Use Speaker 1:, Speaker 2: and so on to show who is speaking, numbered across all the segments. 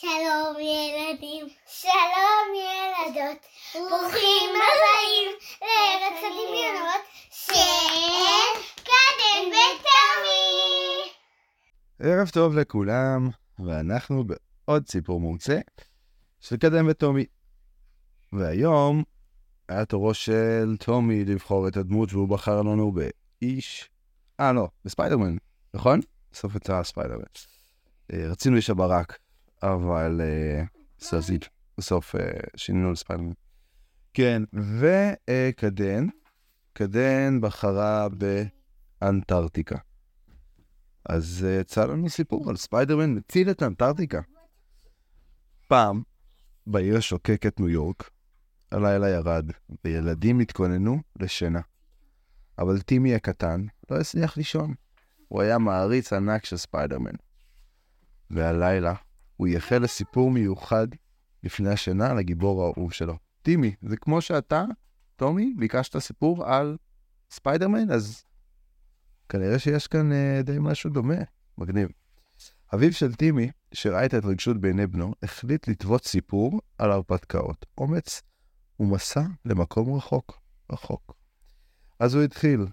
Speaker 1: שלום ילדים, שלום ילדות, ברוכים הבאים לארץ הדמיונות של קדם ותמי.
Speaker 2: ערב טוב לכולם, ואנחנו בעוד סיפור מומצא של קדם וטומי. והיום היה תורו של טומי לבחור את הדמות, והוא בחר לנו באיש... אה, לא, בספיידרמן, נכון? בסוף יצא ספיידרמן. אה, רצינו איש הברק, אבל אה, סזית, בסוף אה, שינינו לספיידרמן. כן, וקדן, קדן בחרה באנטארקטיקה. אז אה, יצא לנו סיפור על ספיידרמן מציל את אנטארקטיקה. פעם, בעיר השוקקת ניו יורק, הלילה ירד, וילדים התכוננו לשינה. אבל טימי הקטן לא הצליח לישון. הוא היה מעריץ ענק של ספיידרמן. והלילה הוא ייחל לסיפור מיוחד לפני השינה לגיבור האהוב שלו. טימי, זה כמו שאתה, טומי, ביקשת סיפור על ספיידרמן, אז כנראה שיש כאן אה, די משהו דומה. מגניב. אביו של טימי, שראה את ההתרגשות בעיני בנו, החליט לטוות סיפור על הרפתקאות, אומץ ומסע למקום רחוק, רחוק. אז הוא התחיל.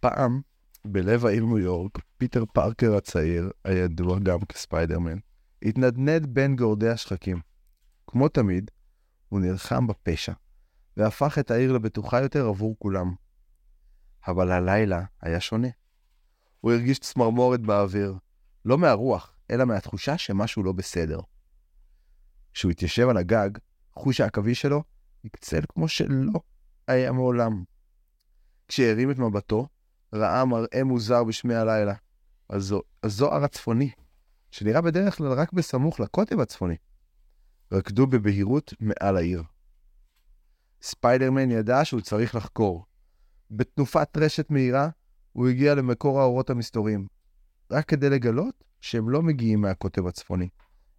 Speaker 2: פעם, בלב העיר ניו יורק, פיטר פארקר הצעיר, הידוע גם כספיידרמן, התנדנד בין גורדי השחקים. כמו תמיד, הוא נלחם בפשע, והפך את העיר לבטוחה יותר עבור כולם. אבל הלילה היה שונה. הוא הרגיש צמרמורת באוויר, לא מהרוח, אלא מהתחושה שמשהו לא בסדר. כשהוא התיישב על הגג, חוש העכביש שלו הקצל כמו שלא היה מעולם. כשהרים את מבטו, ראה מראה מוזר בשמי הלילה. הזו, הזוהר הצפוני, שנראה בדרך כלל רק בסמוך לקוטב הצפוני, רקדו בבהירות מעל העיר. ספיידרמן ידע שהוא צריך לחקור. בתנופת רשת מהירה, הוא הגיע למקור האורות המסתוריים, רק כדי לגלות שהם לא מגיעים מהקוטב הצפוני,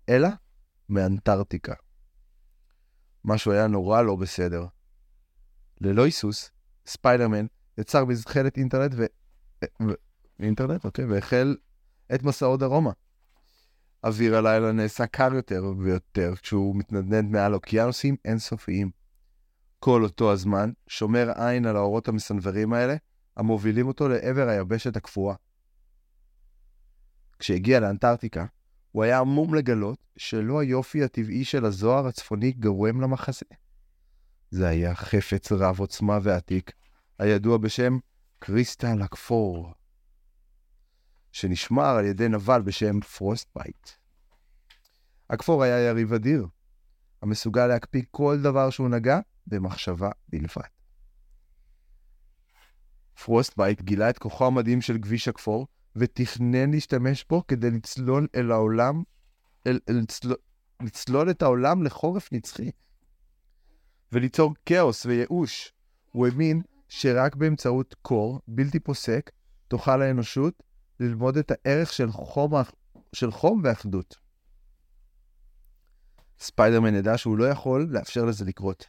Speaker 2: אלא מאנטארקטיקה. משהו היה נורא לא בסדר. ללא היסוס, ספיידרמן יצר מזחלת אינטרנט ו... ו... אינטרנט, אוקיי, והחל את מסעו דרומה. אוויר הלילה נעשה קר יותר ויותר כשהוא מתנדנד מעל אוקיינוסים אינסופיים. כל אותו הזמן שומר עין על האורות המסנוורים האלה, המובילים אותו לעבר היבשת הקפואה. כשהגיע לאנטארקטיקה, הוא היה המום לגלות שלא היופי הטבעי של הזוהר הצפוני גורם למחזה. זה היה חפץ רב עוצמה ועתיק, הידוע בשם קריסטל הכפור, שנשמר על ידי נבל בשם פרוסטבייט. הכפור היה יריב אדיר, המסוגל להקפיא כל דבר שהוא נגע במחשבה בלבד. פרוסטבייט גילה את כוחו המדהים של גביש הכפור, ותכנן להשתמש בו כדי לצלול אל העולם, אל, אל, לצלול, לצלול את העולם לחורף נצחי, וליצור כאוס וייאוש. הוא האמין שרק באמצעות קור בלתי פוסק תוכל האנושות ללמוד את הערך של חום, של חום ואחדות. ספיידרמן ידע שהוא לא יכול לאפשר לזה לקרות.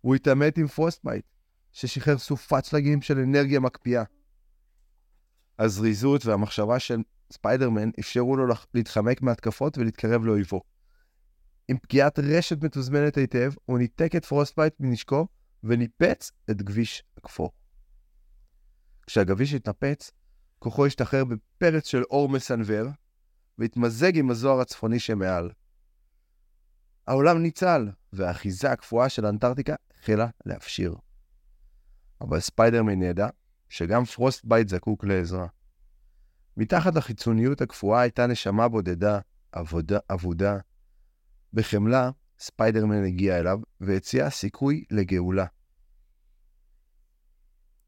Speaker 2: הוא התעמת עם פרוסטבייט, ששחרר סופת שלגים של אנרגיה מקפיאה. הזריזות והמחשבה של ספיידרמן אפשרו לו להתחמק מהתקפות ולהתקרב לאויבו. עם פגיעת רשת מתוזמנת היטב, הוא ניתק את פרוסטבייט מנשקו וניפץ את גביש הכפור. כשהגביש התנפץ, כוחו השתחרר בפרץ של אור מסנוור, והתמזג עם הזוהר הצפוני שמעל. העולם ניצל, והאחיזה הקפואה של אנטארקטיקה החלה להפשיר. אבל ספיידרמן ידע שגם פרוסטבייט זקוק לעזרה. מתחת לחיצוניות הקפואה הייתה נשמה בודדה, עבודה, אבודה. בחמלה, ספיידרמן הגיע אליו והציע סיכוי לגאולה.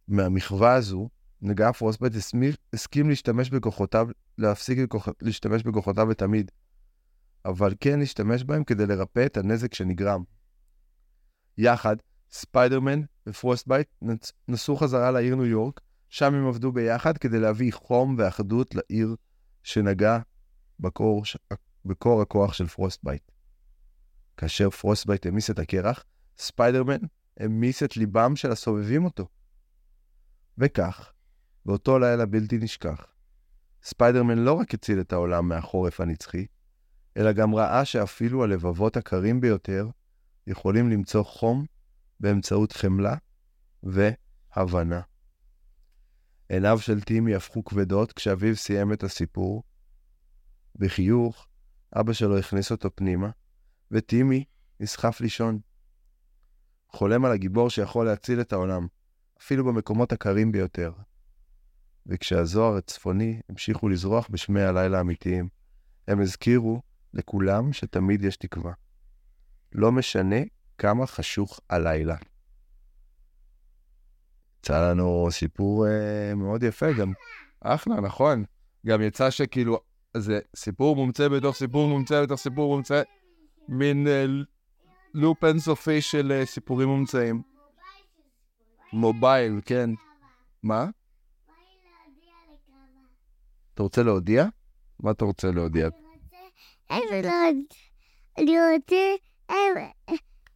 Speaker 2: מהמחווה הזו, נגע פרוסטבייט הסכים להשתמש בכוחותיו, להפסיק לכוח, להשתמש בכוחותיו לתמיד, אבל כן להשתמש בהם כדי לרפא את הנזק שנגרם. יחד, ספיידרמן ופרוסטבייט נסעו חזרה לעיר ניו יורק, שם הם עבדו ביחד כדי להביא חום ואחדות לעיר שנגע בקור, בקור הכוח של פרוסטבייט. כאשר פרוסטבייט המיס את הקרח, ספיידרמן המיס את ליבם של הסובבים אותו. וכך, באותו לילה בלתי נשכח, ספיידרמן לא רק הציל את העולם מהחורף הנצחי, אלא גם ראה שאפילו הלבבות הקרים ביותר יכולים למצוא חום באמצעות חמלה והבנה. עיניו של טימי הפכו כבדות כשאביו סיים את הסיפור. בחיוך, אבא שלו הכניס אותו פנימה, וטימי נסחף לישון. חולם על הגיבור שיכול להציל את העולם, אפילו במקומות הקרים ביותר. וכשהזוהר הצפוני המשיכו לזרוח בשמי הלילה האמיתיים, הם הזכירו לכולם שתמיד יש תקווה. לא משנה כמה חשוך הלילה. יצא לנו סיפור אה, מאוד יפה גם. אחלה, נכון. גם יצא שכאילו, זה סיפור מומצא בתוך סיפור מומצא בתוך סיפור מומצא. מין אה, לופ אינסופי של אה, סיפורים מומצאים. מובייל, כן. מה? אתה רוצה להודיע? מה אתה רוצה להודיע?
Speaker 1: אני רוצה אה,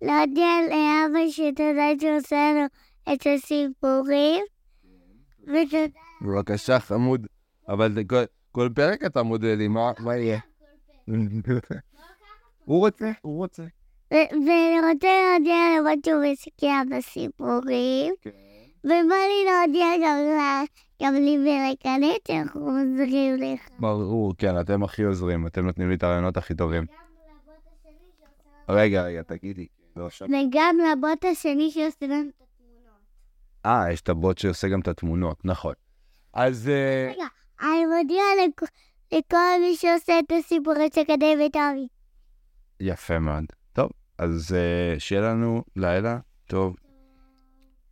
Speaker 1: להודיע לאבא שתודה שעושה לנו את הסיפורים.
Speaker 2: בבקשה, חמוד. אבל כל- פרק אתה מודה לי, מה יהיה? הוא רוצה, הוא רוצה.
Speaker 1: ו- ואני רוצה להודיע שהוא משקיע בסיפורים. ובא לי להודיע גם גם לי ולקנית, אנחנו עוזרים לך.
Speaker 2: ברור, כן, אתם הכי עוזרים, אתם נותנים לי את הרעיונות הכי טובים. רגע, רגע, תגידי. לא,
Speaker 1: וגם לבוט השני שעושה לנו את התמונות.
Speaker 2: אה, יש את הבוט שעושה גם את התמונות, נכון. אז אה,
Speaker 1: רגע, אני מודיע לכ- לכל מי שעושה את הסיפורים של קדם וטומי.
Speaker 2: יפה מאוד. טוב, אז אה, שיהיה לנו לילה טוב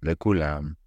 Speaker 2: לכולם.